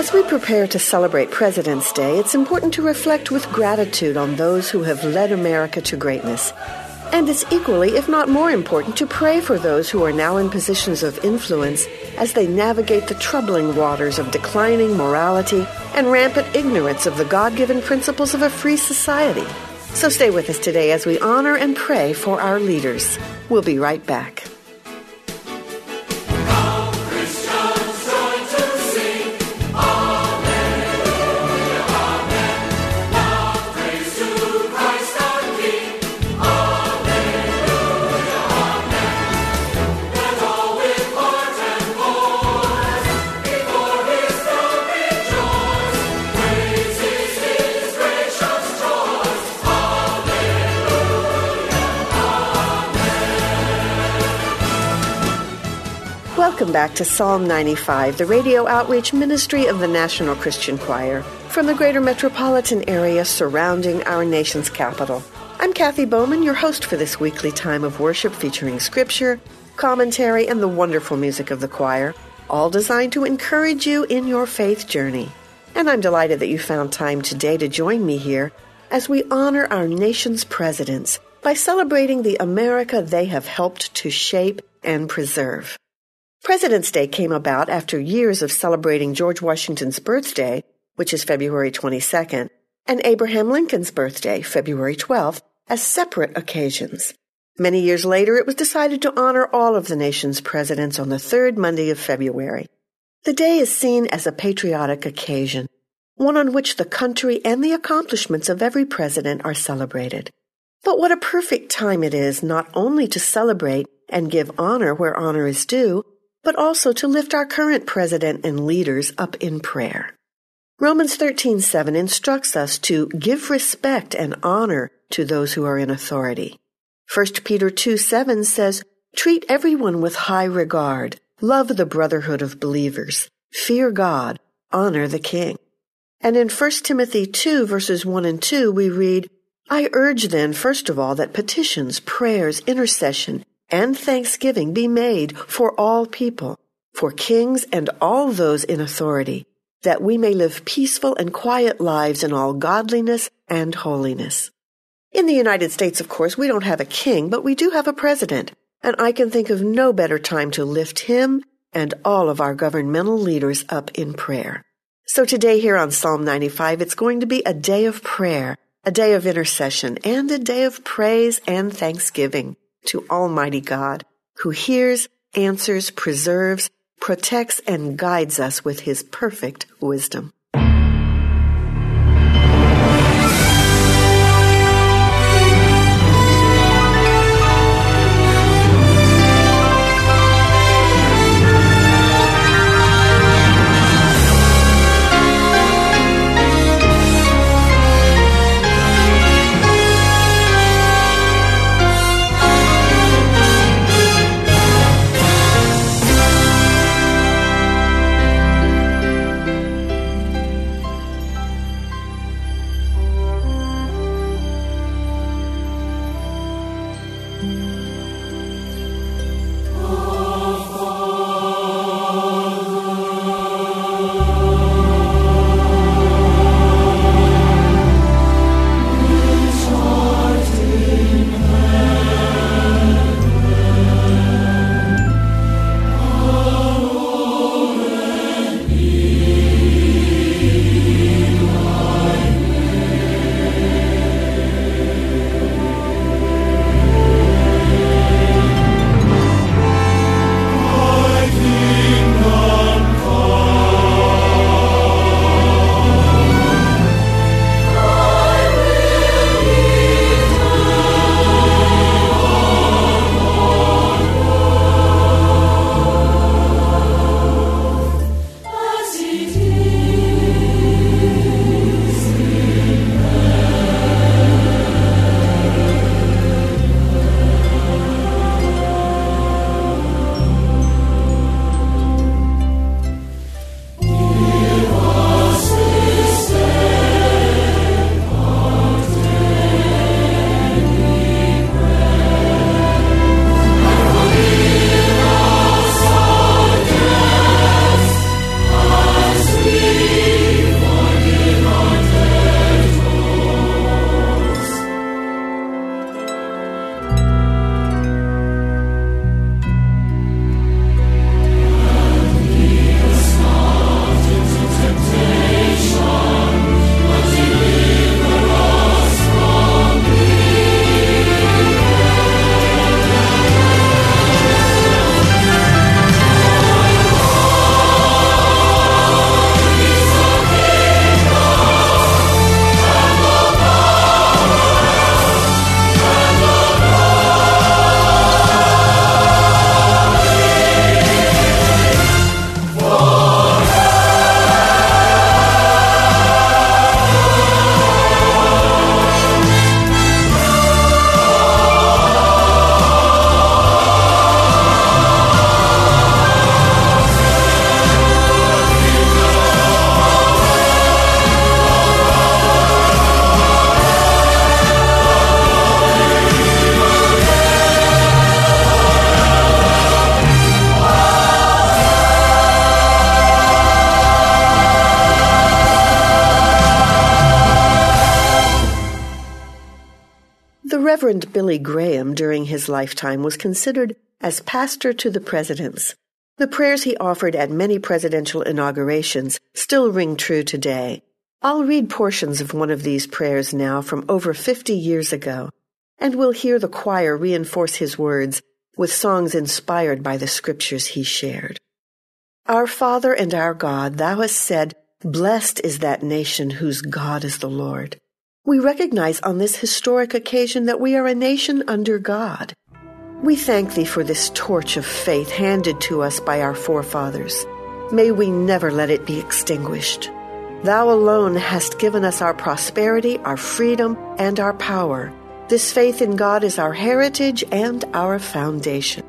As we prepare to celebrate President's Day, it's important to reflect with gratitude on those who have led America to greatness. And it's equally, if not more important, to pray for those who are now in positions of influence as they navigate the troubling waters of declining morality and rampant ignorance of the God given principles of a free society. So stay with us today as we honor and pray for our leaders. We'll be right back. Welcome back to Psalm 95, the radio outreach ministry of the National Christian Choir from the greater metropolitan area surrounding our nation's capital. I'm Kathy Bowman, your host for this weekly time of worship featuring scripture, commentary, and the wonderful music of the choir, all designed to encourage you in your faith journey. And I'm delighted that you found time today to join me here as we honor our nation's presidents by celebrating the America they have helped to shape and preserve. President's Day came about after years of celebrating George Washington's birthday, which is February 22nd, and Abraham Lincoln's birthday, February 12th, as separate occasions. Many years later, it was decided to honor all of the nation's presidents on the third Monday of February. The day is seen as a patriotic occasion, one on which the country and the accomplishments of every president are celebrated. But what a perfect time it is not only to celebrate and give honor where honor is due, but also to lift our current president and leaders up in prayer. Romans 13:7 instructs us to give respect and honor to those who are in authority. 1 Peter 2:7 says, "Treat everyone with high regard, love the brotherhood of believers, fear God, honor the king." And in 1 Timothy 2 verses 1 and 2 we read, I urge then, first of all, that petitions, prayers, intercession, and thanksgiving be made for all people, for kings and all those in authority, that we may live peaceful and quiet lives in all godliness and holiness. In the United States, of course, we don't have a king, but we do have a president, and I can think of no better time to lift him and all of our governmental leaders up in prayer. So today here on Psalm 95, it's going to be a day of prayer, a day of intercession, and a day of praise and thanksgiving to Almighty God, who hears, answers, preserves, protects, and guides us with his perfect wisdom. Reverend Billy Graham during his lifetime was considered as pastor to the presidents. The prayers he offered at many presidential inaugurations still ring true today. I'll read portions of one of these prayers now from over 50 years ago, and we'll hear the choir reinforce his words with songs inspired by the scriptures he shared. Our Father and our God, thou hast said, Blessed is that nation whose God is the Lord. We recognize on this historic occasion that we are a nation under God. We thank thee for this torch of faith handed to us by our forefathers. May we never let it be extinguished. Thou alone hast given us our prosperity, our freedom, and our power. This faith in God is our heritage and our foundation.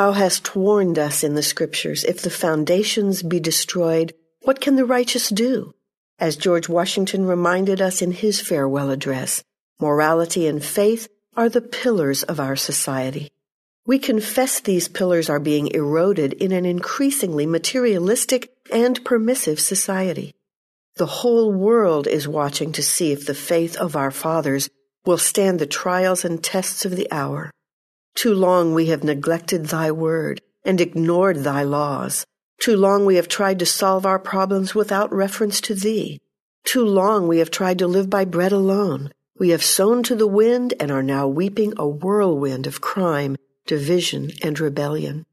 Thou hast warned us in the Scriptures, if the foundations be destroyed, what can the righteous do? As George Washington reminded us in his farewell address, morality and faith are the pillars of our society. We confess these pillars are being eroded in an increasingly materialistic and permissive society. The whole world is watching to see if the faith of our fathers will stand the trials and tests of the hour. Too long we have neglected thy word and ignored thy laws. Too long we have tried to solve our problems without reference to thee. Too long we have tried to live by bread alone. We have sown to the wind and are now weeping a whirlwind of crime, division, and rebellion.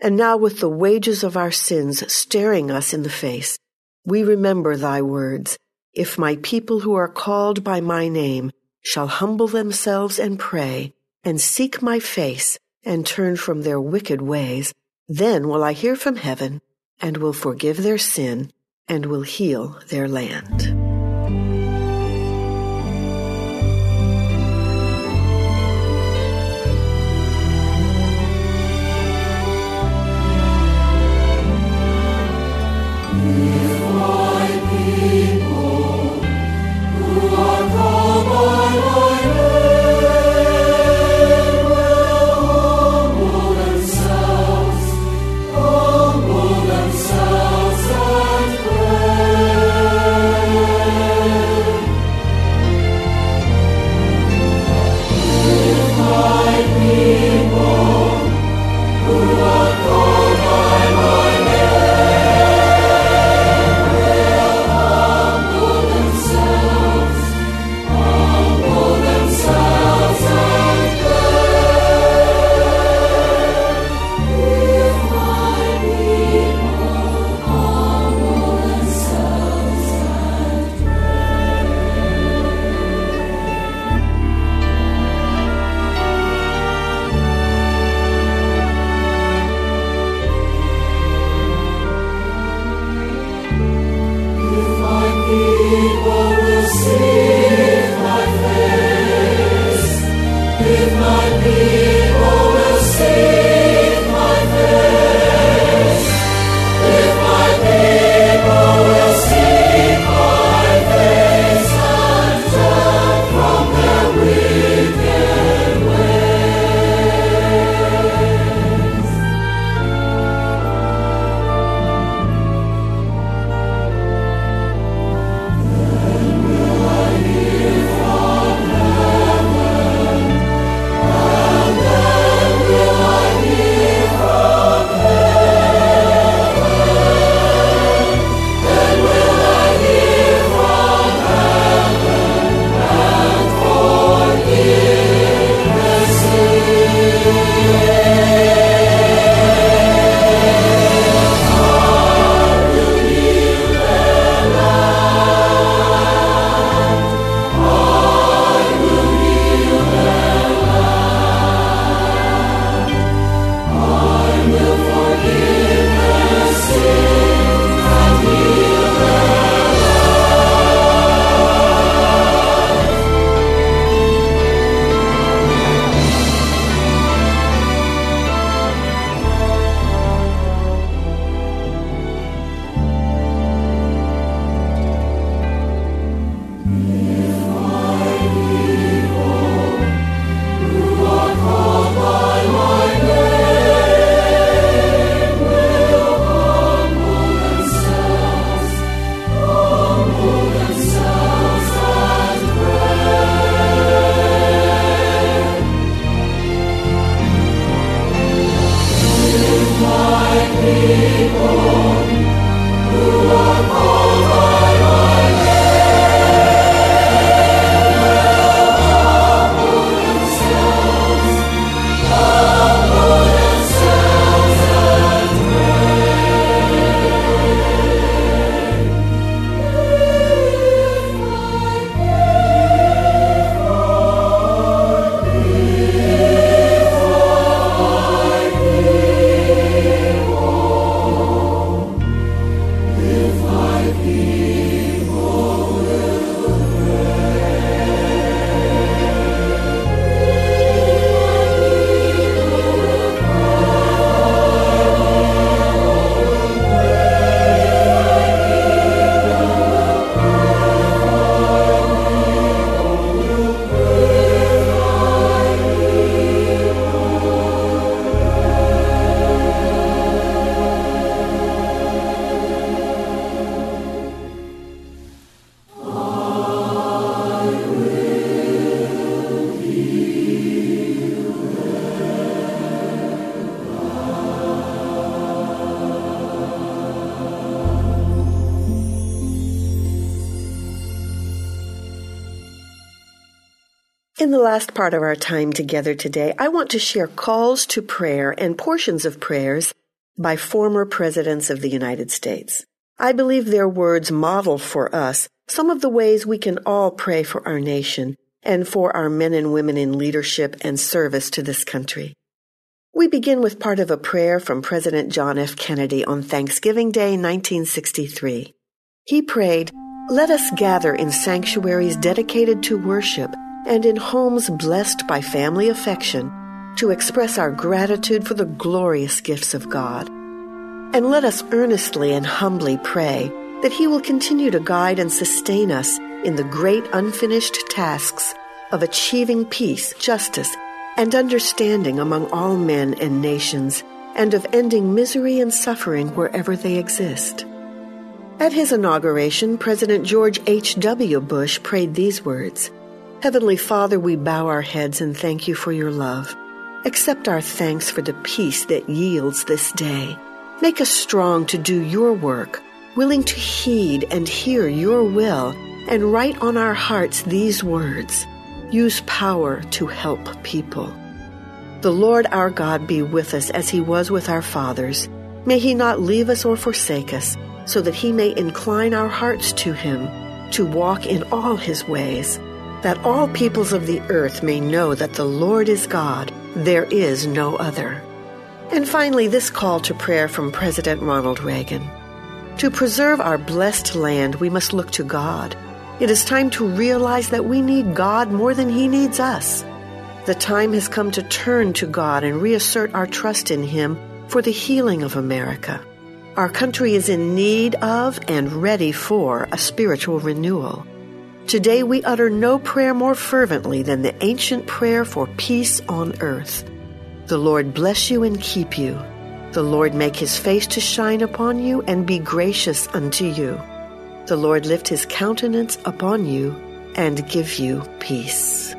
And now with the wages of our sins staring us in the face, we remember thy words. If my people who are called by my name shall humble themselves and pray, and seek my face and turn from their wicked ways, then will I hear from heaven and will forgive their sin and will heal their land. In the last part of our time together today, I want to share calls to prayer and portions of prayers by former presidents of the United States. I believe their words model for us some of the ways we can all pray for our nation and for our men and women in leadership and service to this country. We begin with part of a prayer from President John F. Kennedy on Thanksgiving Day 1963. He prayed, Let us gather in sanctuaries dedicated to worship and in homes blessed by family affection to express our gratitude for the glorious gifts of God. And let us earnestly and humbly pray that He will continue to guide and sustain us in the great unfinished tasks of achieving peace, justice, and understanding among all men and nations, and of ending misery and suffering wherever they exist. At his inauguration, President George H.W. Bush prayed these words Heavenly Father, we bow our heads and thank you for your love. Accept our thanks for the peace that yields this day. Make us strong to do your work, willing to heed and hear your will, and write on our hearts these words use power to help people. The Lord our God be with us as he was with our fathers. May he not leave us or forsake us, so that he may incline our hearts to him, to walk in all his ways, that all peoples of the earth may know that the Lord is God, there is no other. And finally, this call to prayer from President Ronald Reagan. To preserve our blessed land, we must look to God. It is time to realize that we need God more than He needs us. The time has come to turn to God and reassert our trust in Him for the healing of America. Our country is in need of and ready for a spiritual renewal. Today we utter no prayer more fervently than the ancient prayer for peace on earth. The Lord bless you and keep you. The Lord make his face to shine upon you and be gracious unto you. The Lord lift his countenance upon you and give you peace.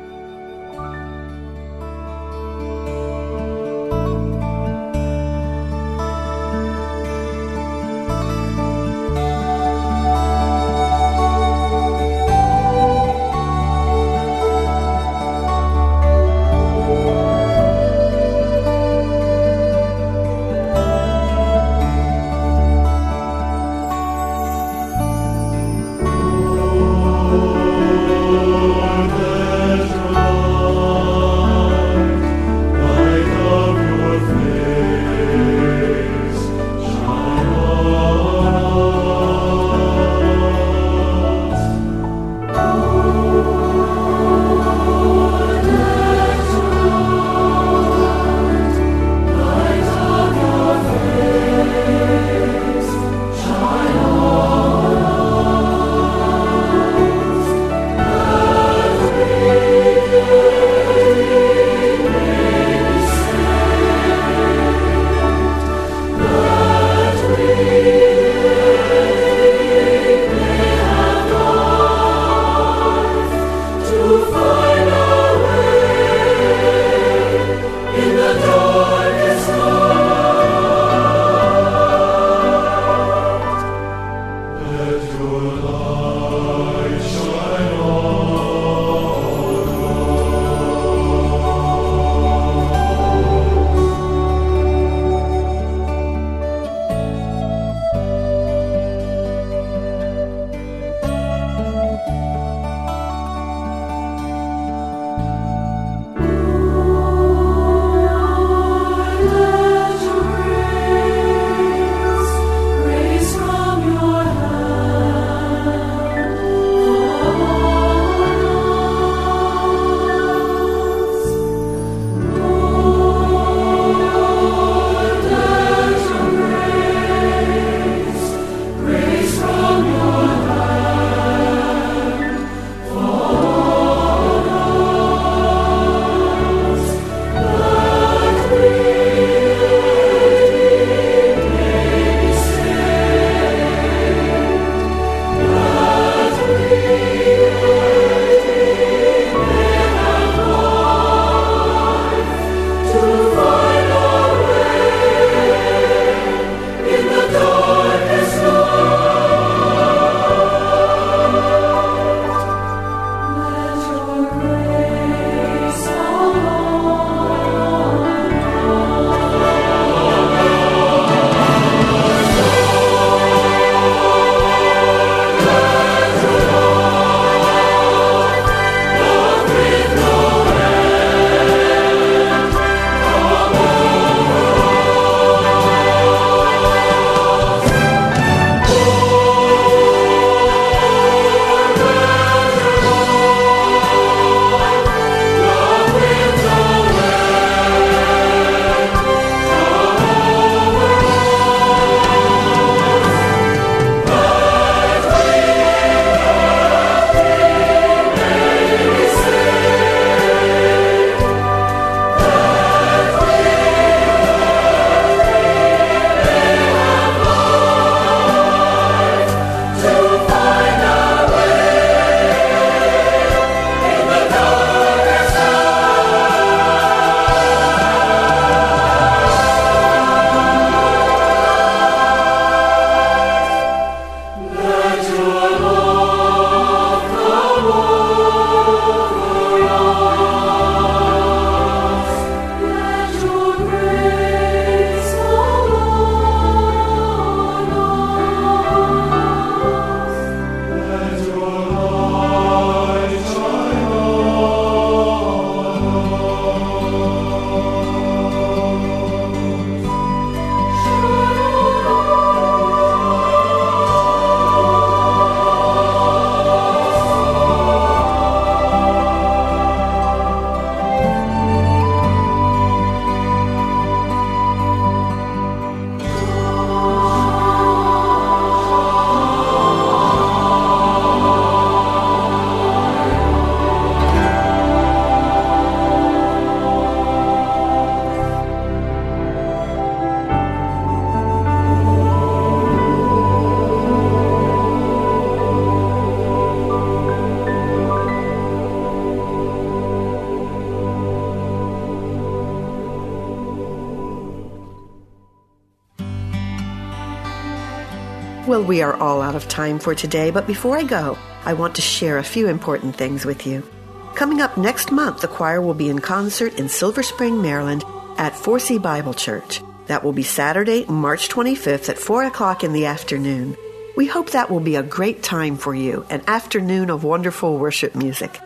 Well, we are all out of time for today, but before I go, I want to share a few important things with you. Coming up next month, the choir will be in concert in Silver Spring, Maryland at Forcey Bible Church. That will be Saturday, March 25th at 4 o'clock in the afternoon. We hope that will be a great time for you, an afternoon of wonderful worship music.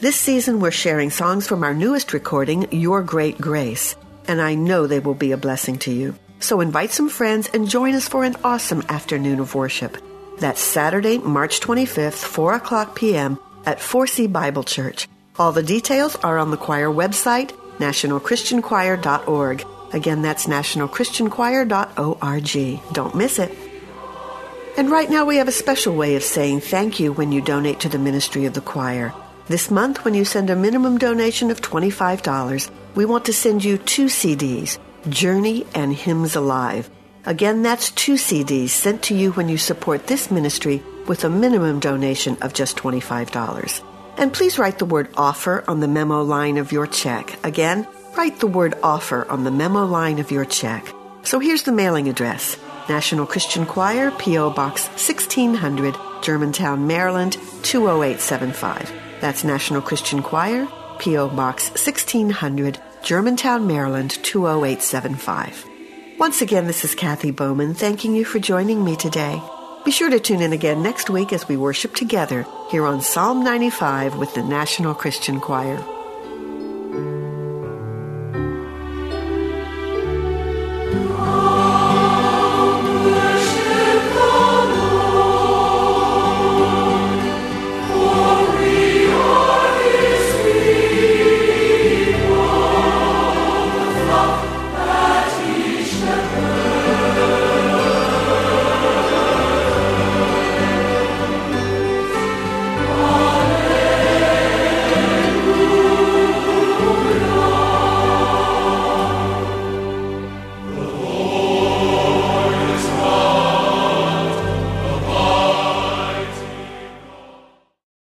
This season, we're sharing songs from our newest recording, Your Great Grace, and I know they will be a blessing to you. So invite some friends and join us for an awesome afternoon of worship. That's Saturday, March 25th, 4 o'clock p.m. at Forcey Bible Church. All the details are on the choir website, nationalchristianchoir.org. Again, that's nationalchristianchoir.org. Don't miss it. And right now we have a special way of saying thank you when you donate to the ministry of the choir. This month, when you send a minimum donation of $25, we want to send you two CDs, Journey and Hymns Alive. Again, that's two CDs sent to you when you support this ministry with a minimum donation of just $25. And please write the word offer on the memo line of your check. Again, write the word offer on the memo line of your check. So here's the mailing address. National Christian Choir, P.O. Box 1600, Germantown, Maryland 20875. That's National Christian Choir, P.O. Box 1600, Germantown, Maryland 20875. Once again, this is Kathy Bowman thanking you for joining me today. Be sure to tune in again next week as we worship together here on Psalm 95 with the National Christian Choir.